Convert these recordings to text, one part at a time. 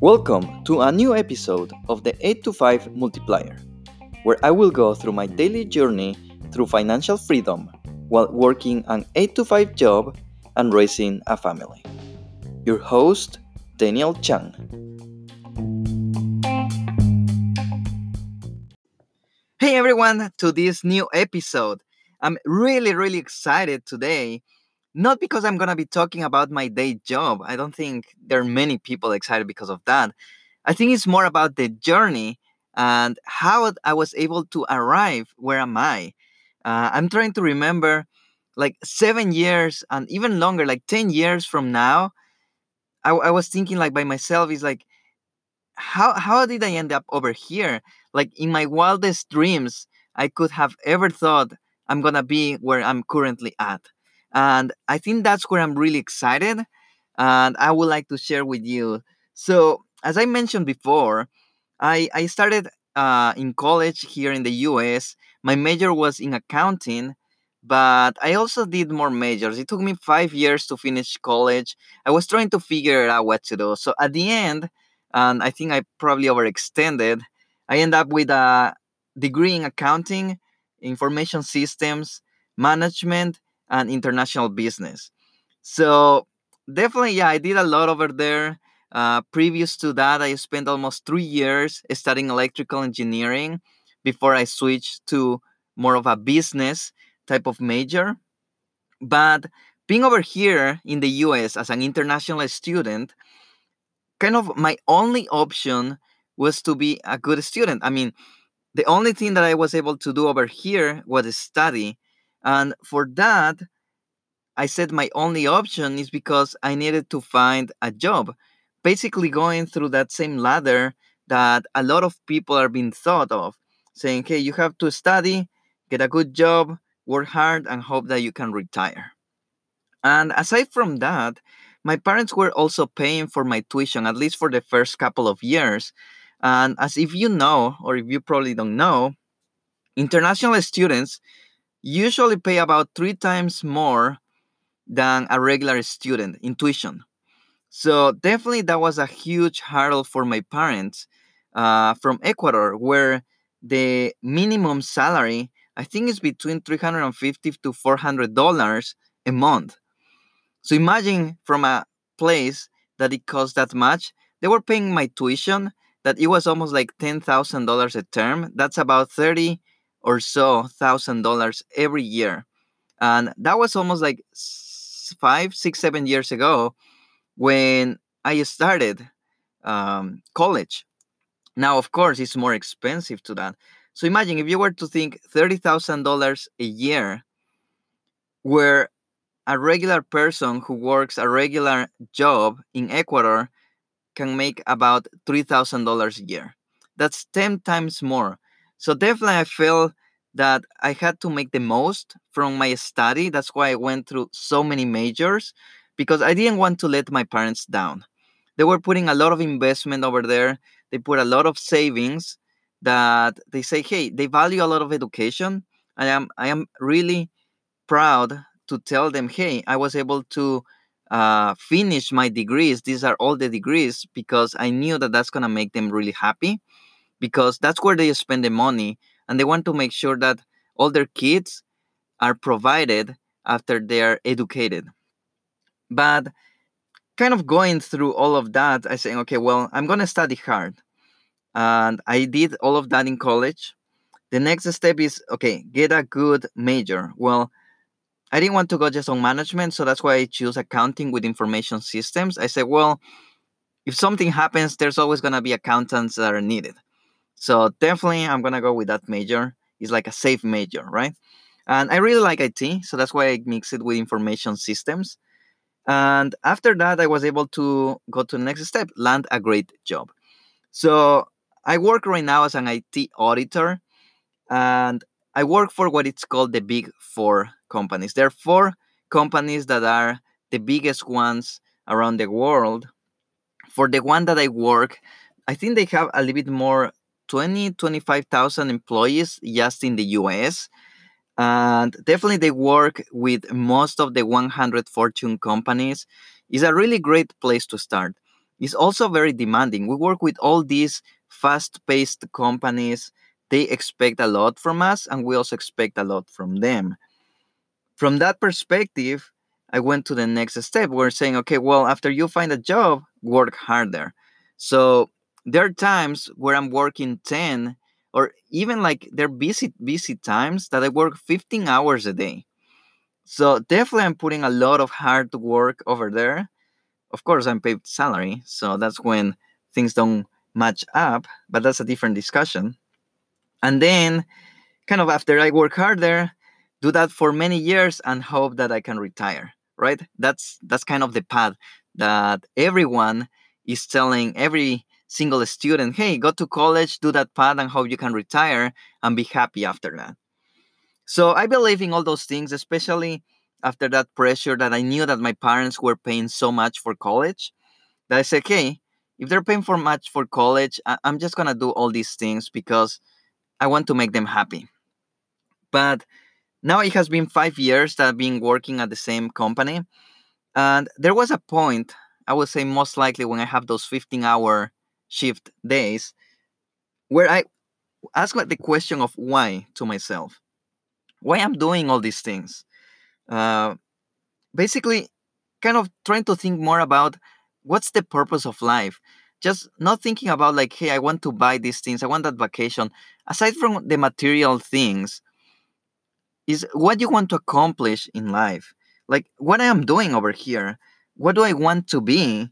Welcome to a new episode of the 8 to 5 Multiplier, where I will go through my daily journey through financial freedom while working an 8 to 5 job and raising a family. Your host, Daniel Chang. Hey everyone, to this new episode. I'm really, really excited today not because I'm going to be talking about my day job. I don't think there are many people excited because of that. I think it's more about the journey and how I was able to arrive where am I. Uh, I'm trying to remember like seven years and even longer, like 10 years from now. I, I was thinking like by myself is like, how, how did I end up over here? Like in my wildest dreams, I could have ever thought I'm going to be where I'm currently at. And I think that's where I'm really excited and I would like to share with you. So, as I mentioned before, I, I started uh, in college here in the US. My major was in accounting, but I also did more majors. It took me five years to finish college. I was trying to figure out what to do. So, at the end, and I think I probably overextended, I end up with a degree in accounting, information systems, management, and international business. So definitely, yeah, I did a lot over there. Uh, previous to that, I spent almost three years studying electrical engineering before I switched to more of a business type of major. But being over here in the US as an international student, kind of my only option was to be a good student. I mean, the only thing that I was able to do over here was study. And for that, I said my only option is because I needed to find a job. Basically, going through that same ladder that a lot of people are being thought of, saying, hey, you have to study, get a good job, work hard, and hope that you can retire. And aside from that, my parents were also paying for my tuition, at least for the first couple of years. And as if you know, or if you probably don't know, international students usually pay about three times more than a regular student in tuition. So definitely that was a huge hurdle for my parents uh, from Ecuador, where the minimum salary I think is between 350 to 400 dollars a month. So imagine from a place that it costs that much, they were paying my tuition that it was almost like ten thousand dollars a term. That's about thirty or so thousand dollars every year, and that was almost like five, six, seven years ago when I started um, college. Now, of course, it's more expensive to that. So imagine if you were to think thirty thousand dollars a year, where a regular person who works a regular job in Ecuador can make about $3,000 a year. That's 10 times more. So definitely I feel that I had to make the most from my study. That's why I went through so many majors because I didn't want to let my parents down. They were putting a lot of investment over there. They put a lot of savings that they say, hey, they value a lot of education. I am I am really proud to tell them, hey, I was able to uh, finish my degrees. These are all the degrees because I knew that that's going to make them really happy because that's where they spend the money and they want to make sure that all their kids are provided after they are educated. But kind of going through all of that, I saying, okay, well, I'm to study hard. And I did all of that in college. The next step is, okay, get a good major. Well, I didn't want to go just on management, so that's why I choose accounting with information systems. I said, well, if something happens, there's always to be accountants that are needed. So definitely, I'm to go with that major. It's like a safe major, right? And I really like IT, so that's why I mix it with information systems. And after that, I was able to go to the next step, land a great job. So I work right now as an IT auditor, and I work for what it's called the Big Four companies. There are four companies that are the biggest ones around the world. For the one that I work, I think they have a little bit more 20, 25,000 employees just in the US. and definitely they work with most of the 100 Fortune companies. It's a really great place to start. It's also very demanding. We work with all these fast-paced companies. They expect a lot from us, and we also expect a lot from them. From that perspective, I went to the next step. We're saying, okay, well, after you find a job, work harder. So there are times where I'm working 10 or even like they're busy busy times that I work 15 hours a day. So definitely I'm putting a lot of hard work over there. Of course I'm paid salary, so that's when things don't match up, but that's a different discussion. And then kind of after I work harder, do that for many years and hope that I can retire, right? That's that's kind of the path that everyone is telling every single student, hey, go to college, do that path, and hope you can retire and be happy after that. So I believe in all those things, especially after that pressure that I knew that my parents were paying so much for college. That I said, hey, if they're paying for much for college, I- I'm just gonna do all these things because I want to make them happy. But now it has been five years that I've been working at the same company. And there was a point, I would say most likely when I have those 15 hour shift days where I ask like the question of why to myself. Why I'm doing all these things. Uh, basically, kind of trying to think more about what's the purpose of life. Just not thinking about like, hey, I want to buy these things, I want that vacation. Aside from the material things, is what you want to accomplish in life. Like what I am doing over here. What do I want to be?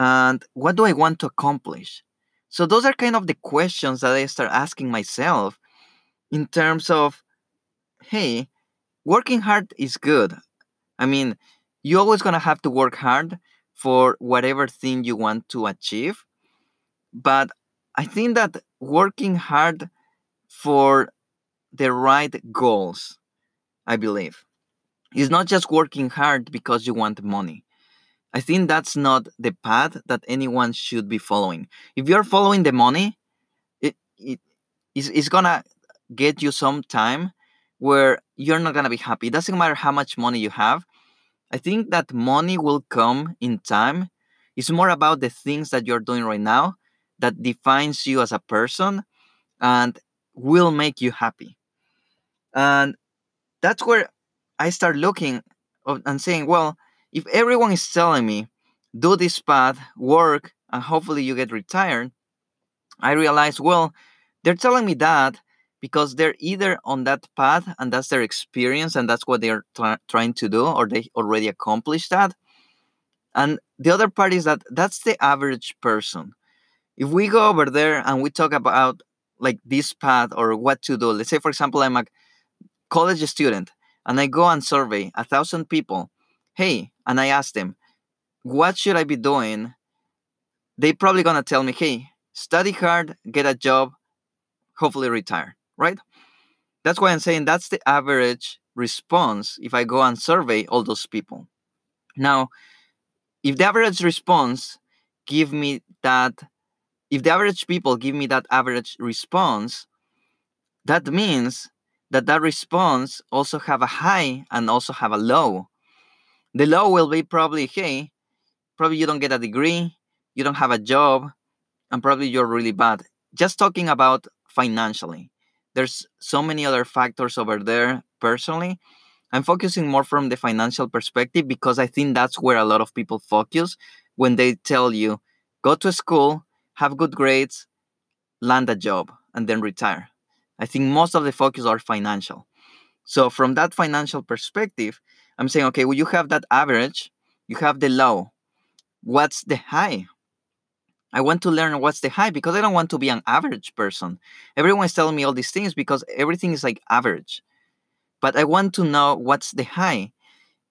And what do I want to accomplish? So those are kind of the questions that I start asking myself in terms of, hey, working hard is good. I mean, you're always gonna have to work hard for whatever thing you want to achieve. But I think that working hard for the right goals, I believe, is not just working hard because you want money. I think that's not the path that anyone should be following. If you're following the money, it, it it's, it's gonna get you some time where you're not gonna be happy. It doesn't matter how much money you have. I think that money will come in time. It's more about the things that you're doing right now that defines you as a person and will make you happy. And that's where I start looking and saying, well, if everyone is telling me, do this path, work, and hopefully you get retired, I realize, well, they're telling me that because they're either on that path and that's their experience and that's what they're tra- trying to do or they already accomplished that. And the other part is that that's the average person. If we go over there and we talk about like this path or what to do, let's say, for example, I'm a college student and I go and survey a thousand people. Hey, and I ask them, what should I be doing? They probably gonna tell me, hey, study hard, get a job, hopefully retire, right? That's why I'm saying that's the average response if I go and survey all those people. Now, if the average response give me that, if the average people give me that average response, that means that that response also have a high and also have a low. The low will be probably, hey, probably you don't get a degree, you don't have a job, and probably you're really bad. Just talking about financially. There's so many other factors over there personally. I'm focusing more from the financial perspective because I think that's where a lot of people focus when they tell you go to school, have good grades, land a job, and then retire. I think most of the focus are financial. So, from that financial perspective, I'm saying, okay, well, you have that average, you have the low. What's the high? I want to learn what's the high because I don't want to be an average person. Everyone's telling me all these things because everything is like average. But I want to know what's the high.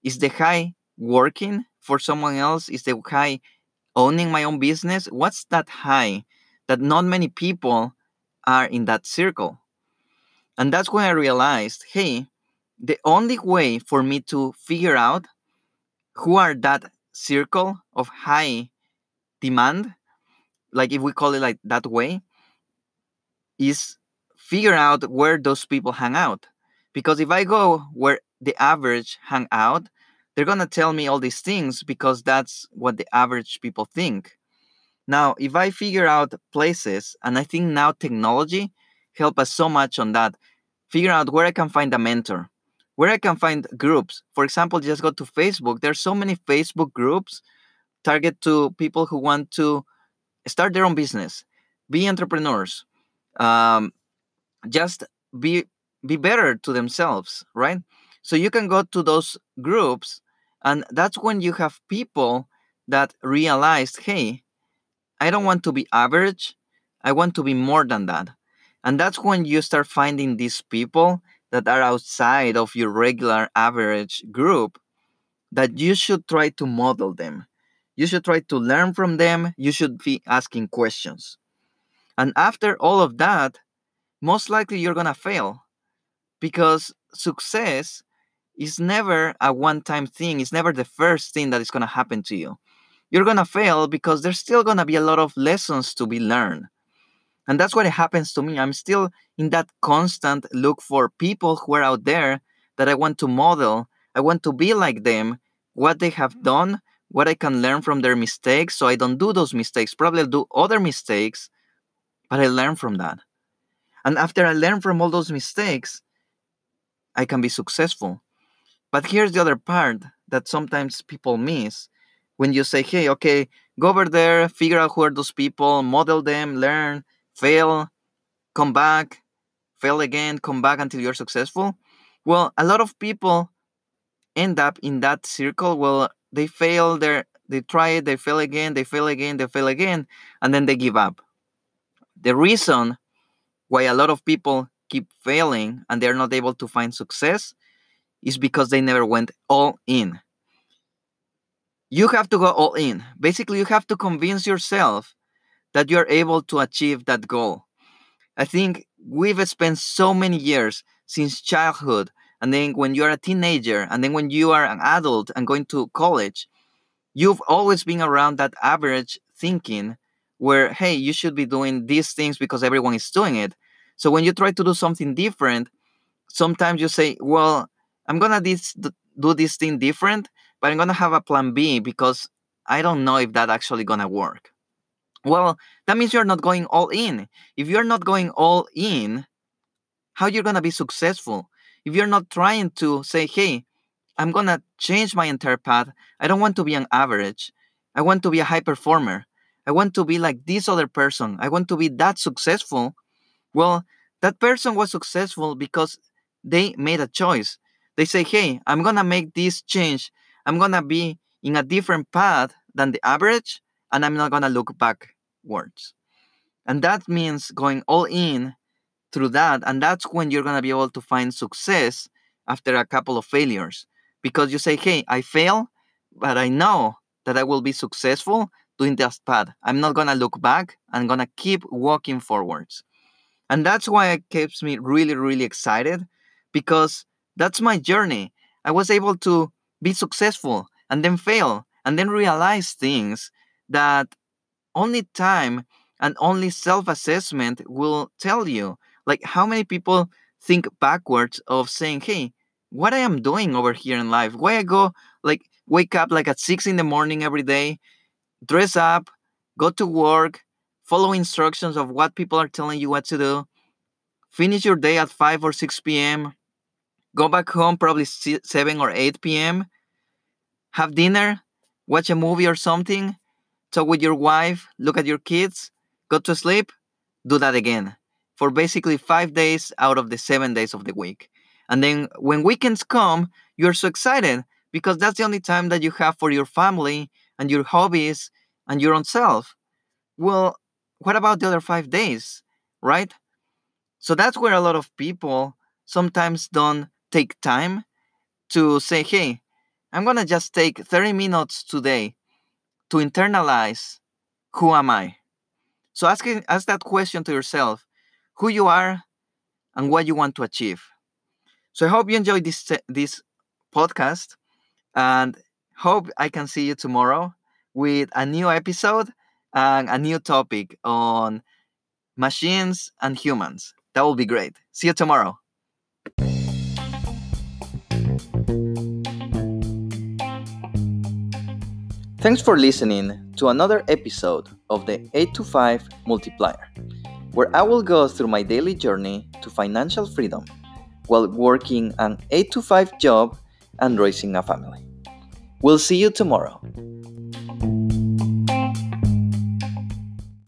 Is the high working for someone else? Is the high owning my own business? What's that high that not many people are in that circle? And that's when I realized hey, the only way for me to figure out who are that circle of high demand like if we call it like that way is figure out where those people hang out Because if I go where the average hang out, they're to tell me all these things because that's what the average people think. Now, if I figure out places, and I think now technology help us so much on that, figure out where I can find a mentor, where I can find groups. For example, just go to Facebook. There are so many Facebook groups target to people who want to start their own business, be entrepreneurs, um, just be be better to themselves, right? So you can go to those groups, and that's when you have people that realized, hey, I don't want to be average. I want to be more than that. And that's when you start finding these people that are outside of your regular average group that you should try to model them. You should try to learn from them. You should be asking questions. And after all of that, most likely you're going to fail because success is never a one time thing, it's never the first thing that is going to happen to you you're going to fail because there's still going to be a lot of lessons to be learned. And that's what happens to me. I'm still in that constant look for people who are out there that I want to model. I want to be like them, what they have done, what I can learn from their mistakes so I don't do those mistakes. Probably I'll do other mistakes, but I learn from that. And after I learn from all those mistakes, I can be successful. But here's the other part that sometimes people miss when you say, hey, okay, go over there, figure out who are those people, model them, learn, fail, come back, fail again, come back until you're successful. Well, a lot of people end up in that circle. Well, they fail, they they try it, they fail again, they fail again, they fail again, and then they give up. The reason why a lot of people keep failing and they're not able to find success is because they never went all in you have to go all in. Basically, you have to convince yourself that you're able to achieve that goal. I think we've spent so many years since childhood, and then when you're a teenager, and then when you are an adult and going to college, you've always been around that average thinking where, hey, you should be doing these things because everyone is doing it. So when you try to do something different, sometimes you say, well, I'm gonna do this thing different but I'm gonna have a plan B because I don't know if that actually gonna work. Well, that means you're not going all in. If you're not going all in, how you're gonna be successful? If you're not trying to say, hey, I'm gonna change my entire path. I don't want to be an average. I want to be a high performer. I want to be like this other person. I want to be that successful. Well, that person was successful because they made a choice. They say, hey, I'm gonna make this change I'm gonna be in a different path than the average, and I'm not gonna look backwards. And that means going all in through that, and that's when you're gonna be able to find success after a couple of failures. Because you say, hey, I fail, but I know that I will be successful doing this path. I'm not gonna look back, I'm gonna keep walking forwards. And that's why it keeps me really, really excited because that's my journey. I was able to be successful and then fail and then realize things that only time and only self assessment will tell you. Like, how many people think backwards of saying, hey, what I am doing over here in life? Why I go, like, wake up like at six in the morning every day, dress up, go to work, follow instructions of what people are telling you what to do, finish your day at 5 or 6 p.m., go back home probably 7 or 8 p.m., have dinner, watch a movie or something, talk with your wife, look at your kids, go to sleep, do that again for basically five days out of the seven days of the week. And then when weekends come, you're so excited because that's the only time that you have for your family and your hobbies and your own self. Well, what about the other five days, right? So that's where a lot of people sometimes don't take time to say, hey, I'm going to just take 30 minutes today to internalize who am I? So ask, ask that question to yourself who you are and what you want to achieve. So I hope you enjoyed this, this podcast and hope I can see you tomorrow with a new episode and a new topic on machines and humans. That will be great. See you tomorrow. Thanks for listening to another episode of the 8 to 5 Multiplier, where I will go through my daily journey to financial freedom while working an 8 to 5 job and raising a family. We'll see you tomorrow.